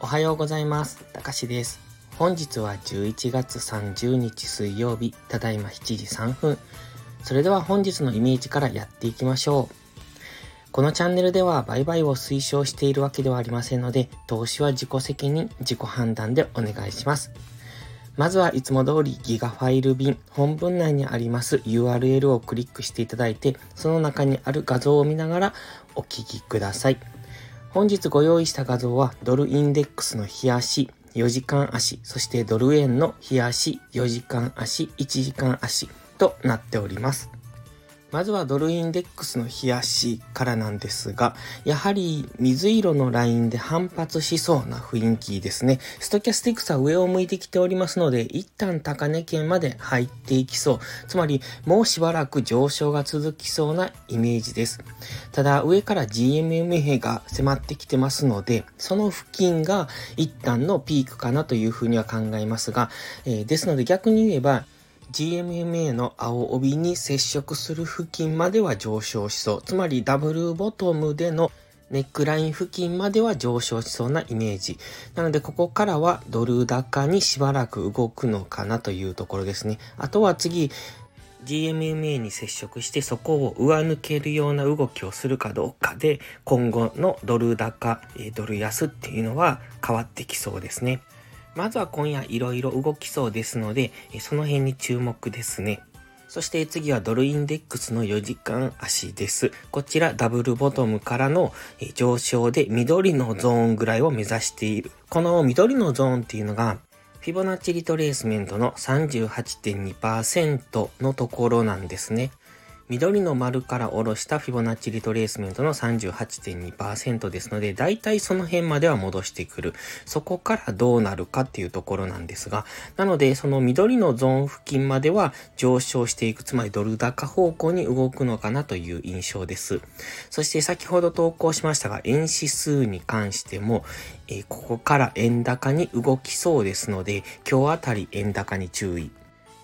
おはようございます。たかしです。本日は11月30日水曜日、ただいま7時3分。それでは本日のイメージからやっていきましょう。このチャンネルでは売買を推奨しているわけではありませんので、投資は自己責任、自己判断でお願いします。まずはいつも通りギガファイル便本文内にあります URL をクリックしていただいて、その中にある画像を見ながらお聞きください。本日ご用意した画像はドルインデックスの日足、4時間足、そしてドル円の日足、4時間足、1時間足となっております。まずはドルインデックスの日足からなんですが、やはり水色のラインで反発しそうな雰囲気ですね。ストキャスティクスは上を向いてきておりますので、一旦高値圏まで入っていきそう。つまり、もうしばらく上昇が続きそうなイメージです。ただ、上から GMMA が迫ってきてますので、その付近が一旦のピークかなというふうには考えますが、えーですので逆に言えば、GMMA の青帯に接触する付近までは上昇しそう。つまりダブルボトムでのネックライン付近までは上昇しそうなイメージ。なので、ここからはドル高にしばらく動くのかなというところですね。あとは次、GMMA に接触してそこを上抜けるような動きをするかどうかで今後のドル高、ドル安っていうのは変わってきそうですね。まずは今夜いろいろ動きそうですので、その辺に注目ですね。そして次はドルインデックスの4時間足です。こちらダブルボトムからの上昇で緑のゾーンぐらいを目指している。この緑のゾーンっていうのがフィボナッチリトレースメントの38.2%のところなんですね。緑の丸から下ろしたフィボナッチリトレースメントの38.2%ですので、だいたいその辺までは戻してくる。そこからどうなるかっていうところなんですが、なのでその緑のゾーン付近までは上昇していく、つまりドル高方向に動くのかなという印象です。そして先ほど投稿しましたが、円指数に関しても、えーここから円高に動きそうですので、今日あたり円高に注意。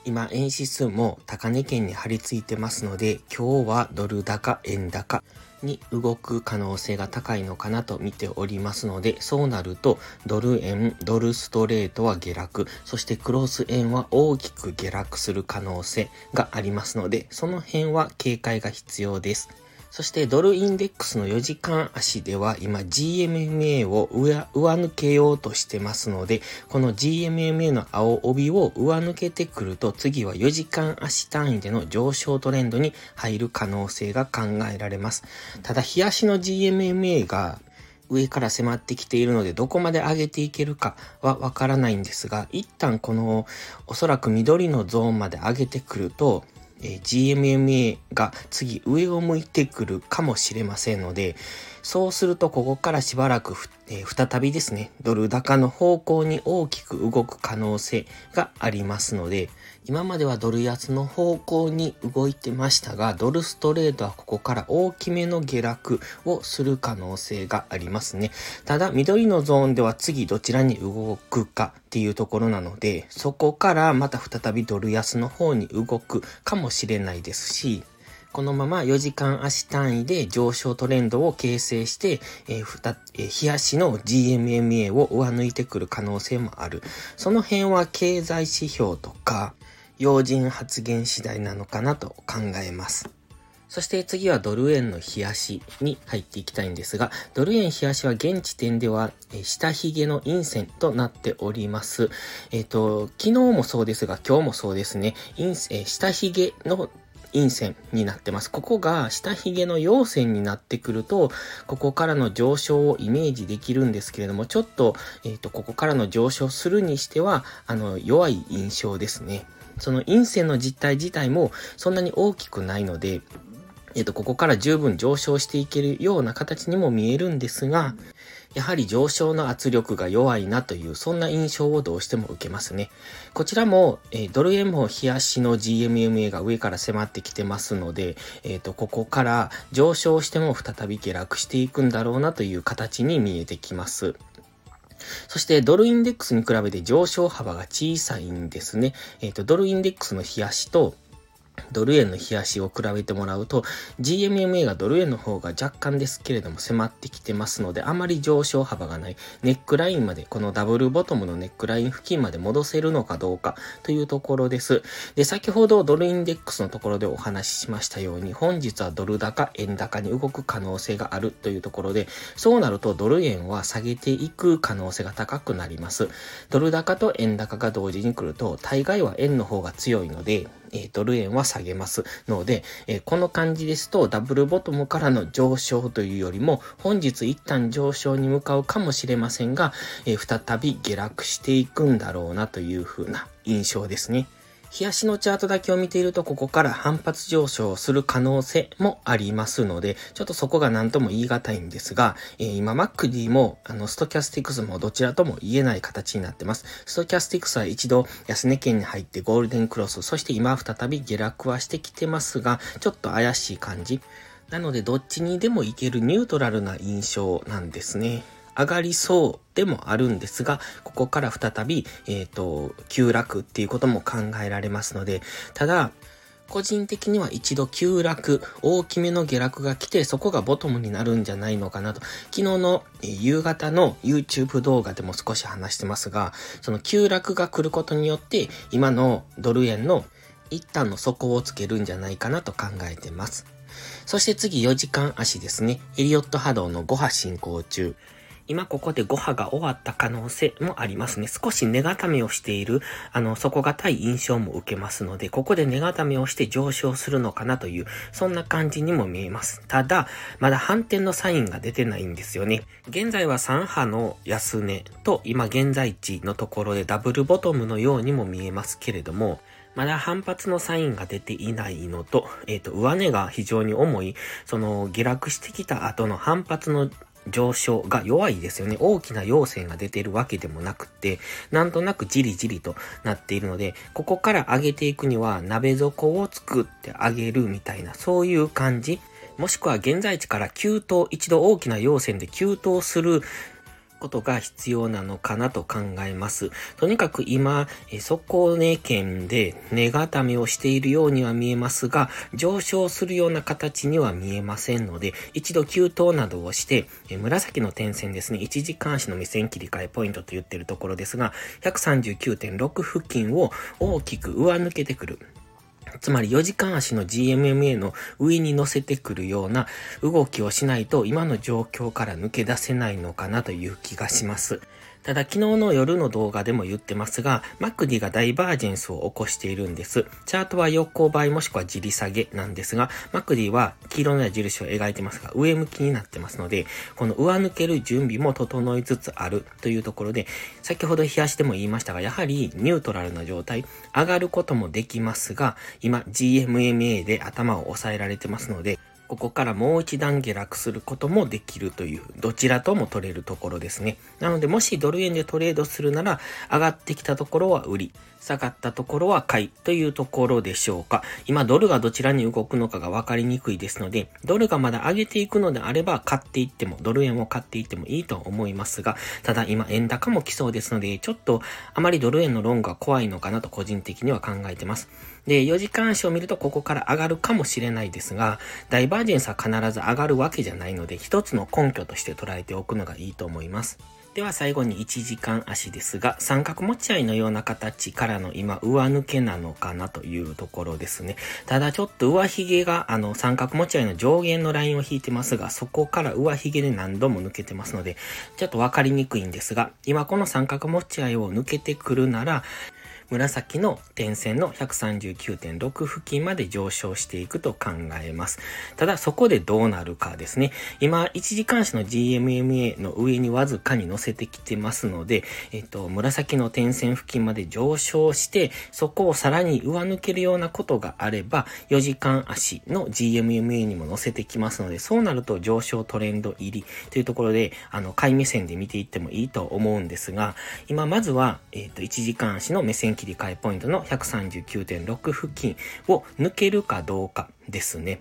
今、円指数も高値圏に張り付いてますので、今日はドル高、円高に動く可能性が高いのかなと見ておりますので、そうなると、ドル円、ドルストレートは下落、そしてクロス円は大きく下落する可能性がありますので、その辺は警戒が必要です。そしてドルインデックスの4時間足では今 GMMA を上上抜けようとしてますので、この GMMA の青帯を上抜けてくると次は4時間足単位での上昇トレンドに入る可能性が考えられます。ただ、日足の GMMA が上から迫ってきているので、どこまで上げていけるかはわからないんですが、一旦このおそらく緑のゾーンまで上げてくると、えー GMMA が次上を向いてくるかもしれませんので、そうするとここからしばらく、えー再びですね、ドル高の方向に大きく動く可能性がありますので、今まではドル安の方向に動いてましたが、ドルストレートはここから大きめの下落をする可能性がありますね。ただ、緑のゾーンでは次どちらに動くかっていうところなので、そこからまた再びドル安の方に動くかもしれないですし、このまま4時間足単位で上昇トレンドを形成して、えーふたえー日足の GMMA を上抜いてくる可能性もある。その辺は経済指標とか、要人発言次第なのかなと考えます。そして次はドル円の日足に入っていきたいんですが、ドル円日足は現時点では、下髭の陰線となっております。えっ、と、昨日もそうですが、今日もそうですね、陰えー下髭の陰線になってます。ここが下髭の陽線になってくると、ここからの上昇をイメージできるんですけれども、ちょっと、えっ、と、ここからの上昇するにしては、あの、弱い印象ですね。その陰線の実態自体もそんなに大きくないので、えっ、と、ここから十分上昇していけるような形にも見えるんですが、やはり上昇の圧力が弱いなという、そんな印象をどうしても受けますね。こちらも、えードル円も日足の GMMA が上から迫ってきてますので、えっ、と、ここから上昇しても再び下落していくんだろうなという形に見えてきます。そしてドルインデックスに比べて上昇幅が小さいんですね。えっ、と、ドルインデックスの日足と、ドル円の冷やしを比べてもらうと、GMMA がドル円の方が若干ですけれども迫ってきてますので、あまり上昇幅がない。ネックラインまで、このダブルボトムのネックライン付近まで戻せるのかどうかというところです。で、先ほどドルインデックスのところでお話ししましたように、本日はドル高、円高に動く可能性があるというところで、そうなるとドル円は下げていく可能性が高くなります。ドル高と円高が同時に来ると、大概は円の方が強いので、え、ドル円は下げますので、え、この感じですとダブルボトムからの上昇というよりも本日一旦上昇に向かうかもしれませんが、え、再び下落していくんだろうなというふうな印象ですね。冷やしのチャートだけを見ていると、ここから反発上昇する可能性もありますので、ちょっとそこが何とも言い難いんですが、えー、今、MacD も、あの、ストキャスティクスもどちらとも言えない形になってます。ストキャスティクスは一度安値圏に入ってゴールデンクロス、そして今再び下落はしてきてますが、ちょっと怪しい感じ。なので、どっちにでもいけるニュートラルな印象なんですね。上がりそうでもあるんですが、ここから再び、えっ、ー、と、急落っていうことも考えられますので、ただ、個人的には一度急落、大きめの下落が来て、そこがボトムになるんじゃないのかなと。昨日の夕方の YouTube 動画でも少し話してますが、その急落が来ることによって、今のドル円の一旦の底をつけるんじゃないかなと考えてます。そして次4時間足ですね。エリオット波動の5波進行中。今ここで5波が終わった可能性もありますね。少し根固めをしている、あの、底堅い印象も受けますので、ここで根固めをして上昇するのかなという、そんな感じにも見えます。ただ、まだ反転のサインが出てないんですよね。現在は3波の安値と今現在地のところでダブルボトムのようにも見えますけれども、まだ反発のサインが出ていないのと、えっ、ー、と、上値が非常に重い、その下落してきた後の反発の上昇が弱いですよね。大きな陽線が出ているわけでもなくて、なんとなくじりじりとなっているので、ここから上げていくには鍋底を作ってあげるみたいな、そういう感じ。もしくは現在地から急騰、一度大きな陽線で急騰することが必要なのかなと考えます。とにかく今、底値圏で値固めをしているようには見えますが、上昇するような形には見えませんので、一度急騰などをして、紫の点線ですね、1時間足の目線切り替えポイントと言ってるところですが、139.6付近を大きく上抜けてくる。つまり4時間足の GMMA の上に乗せてくるような動きをしないと今の状況から抜け出せないのかなという気がします。ただ昨日の夜の動画でも言ってますが、マクディがダイバージェンスを起こしているんです。チャートは横ばいもしくはじり下げなんですが、マクディは黄色の矢印を描いてますが、上向きになってますので、この上抜ける準備も整いつつあるというところで、先ほど冷やしても言いましたが、やはりニュートラルな状態、上がることもできますが、今 GMMA で頭を押さえられてますので、ここからもう一段下落することもできるという、どちらとも取れるところですね。なので、もしドル円でトレードするなら、上がってきたところは売り、下がったところは買いというところでしょうか。今、ドルがどちらに動くのかが分かりにくいですので、ドルがまだ上げていくのであれば、買っていっても、ドル円を買っていってもいいと思いますが、ただ今、円高も来そうですので、ちょっと、あまりドル円のローングは怖いのかなと個人的には考えてます。で、4時間足を見るとここから上がるかもしれないですが、ダイバージェンスは必ず上がるわけじゃないので、一つの根拠として捉えておくのがいいと思います。では最後に1時間足ですが、三角持ち合いのような形からの今上抜けなのかなというところですね。ただちょっと上髭があの三角持ち合いの上限のラインを引いてますが、そこから上髭で何度も抜けてますので、ちょっとわかりにくいんですが、今この三角持ち合いを抜けてくるなら、紫の点線の139.6付近まで上昇していくと考えます。ただそこでどうなるかですね。今、1時間足の GMMA の上にわずかに乗せてきてますので、えっと、紫の点線付近まで上昇して、そこをさらに上抜けるようなことがあれば、4時間足の GMMA にも乗せてきますので、そうなると上昇トレンド入りというところで、あの、買い目線で見ていってもいいと思うんですが、今まずは、えっと、1時間足の目線切り替えポイントの139.6付近を抜けるかどうかですね。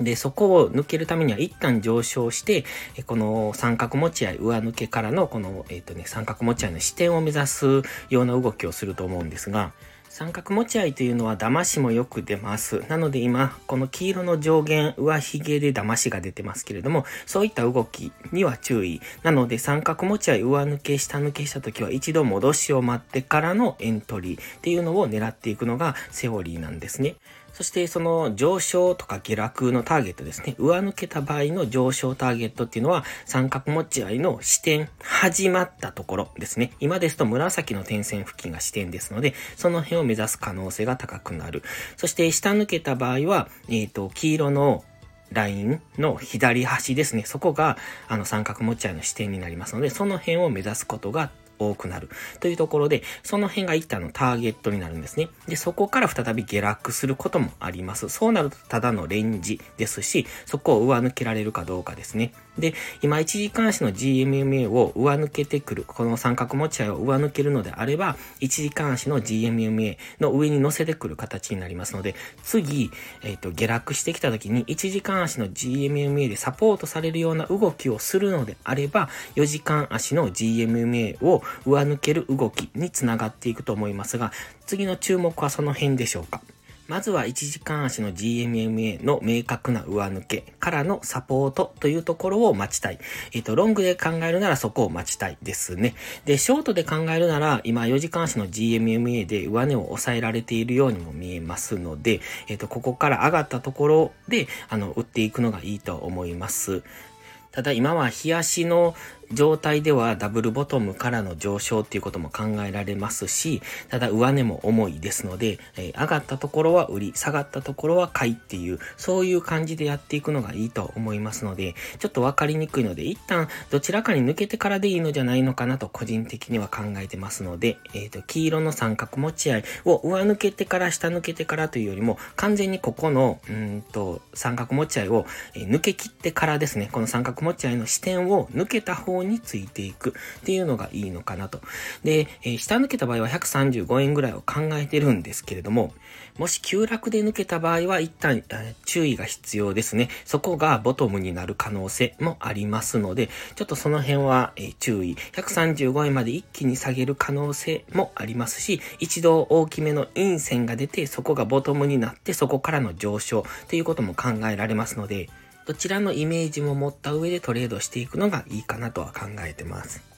で、そこを抜けるためには一旦上昇して、この三角持ち合い、上抜けからのこの、えっ、ー、とね、三角持ち合いの視点を目指すような動きをすると思うんですが、三角持ち合いというのは騙しもよく出ます。なので今、この黄色の上限、上髭で騙しが出てますけれども、そういった動きには注意。なので三角持ち合い上抜け、下抜けした時は一度戻しを待ってからのエントリーっていうのを狙っていくのがセオリーなんですね。そしてその上昇とか下落のターゲットですね。上抜けた場合の上昇ターゲットっていうのは三角持ち合いの視点、始まったところですね。今ですと紫の点線付近が視点ですので、その辺を目指す可能性が高くなる。そして下抜けた場合は、えっ、ー、と、黄色のラインの左端ですね。そこが、あの、三角持ち合いの視点になりますので、その辺を目指すことが多くなるというところで、その辺が一旦のターゲットになるんですね。で、そこから再び下落することもあります。そうなるとただのレンジですし、そこを上抜けられるかどうかですね。で、今1時間足の GMMA を上抜けてくる、この三角持ち合いを上抜けるのであれば、1時間足の GMMA の上に乗せてくる形になりますので、次、えっ、ー、と、下落してきた時に1時間足の GMMA でサポートされるような動きをするのであれば、4時間足の GMMA を上抜ける動きにつながっていくと思いますが、次の注目はその辺でしょうか。まずは1時間足の GMMA の明確な上抜けからのサポートというところを待ちたい。えっ、ー、と、ロングで考えるならそこを待ちたいですね。で、ショートで考えるなら今4時間足の GMMA で上値を抑えられているようにも見えますので、えっ、ー、と、ここから上がったところで、あの、売っていくのがいいと思います。ただ今は日足の状態ではダブルボトムからの上昇っていうことも考えられますし、ただ上値も重いですので、えー、上がったところは売り、下がったところは買いっていう、そういう感じでやっていくのがいいと思いますので、ちょっとわかりにくいので、一旦どちらかに抜けてからでいいのじゃないのかなと個人的には考えてますので、えっ、ー、と、黄色の三角持ち合いを上抜けてから下抜けてからというよりも、完全にここの、うんと、三角持ち合いを、え抜け切ってからですね、この三角持ち合いの視点を抜けた方についていくっていうのがいいのかなと。で、えー、下抜けた場合は135円ぐらいを考えてるんですけれども、もし急落で抜けた場合は一旦、えー、注意が必要ですね。そこがボトムになる可能性もありますので、ちょっとその辺は、えー、注意。135円まで一気に下げる可能性もありますし、一度大きめの陰線が出て、そこがボトムになって、そこからの上昇っていうことも考えられますので、どちらのイメージも持った上でトレードしていくのがいいかなとは考えてます。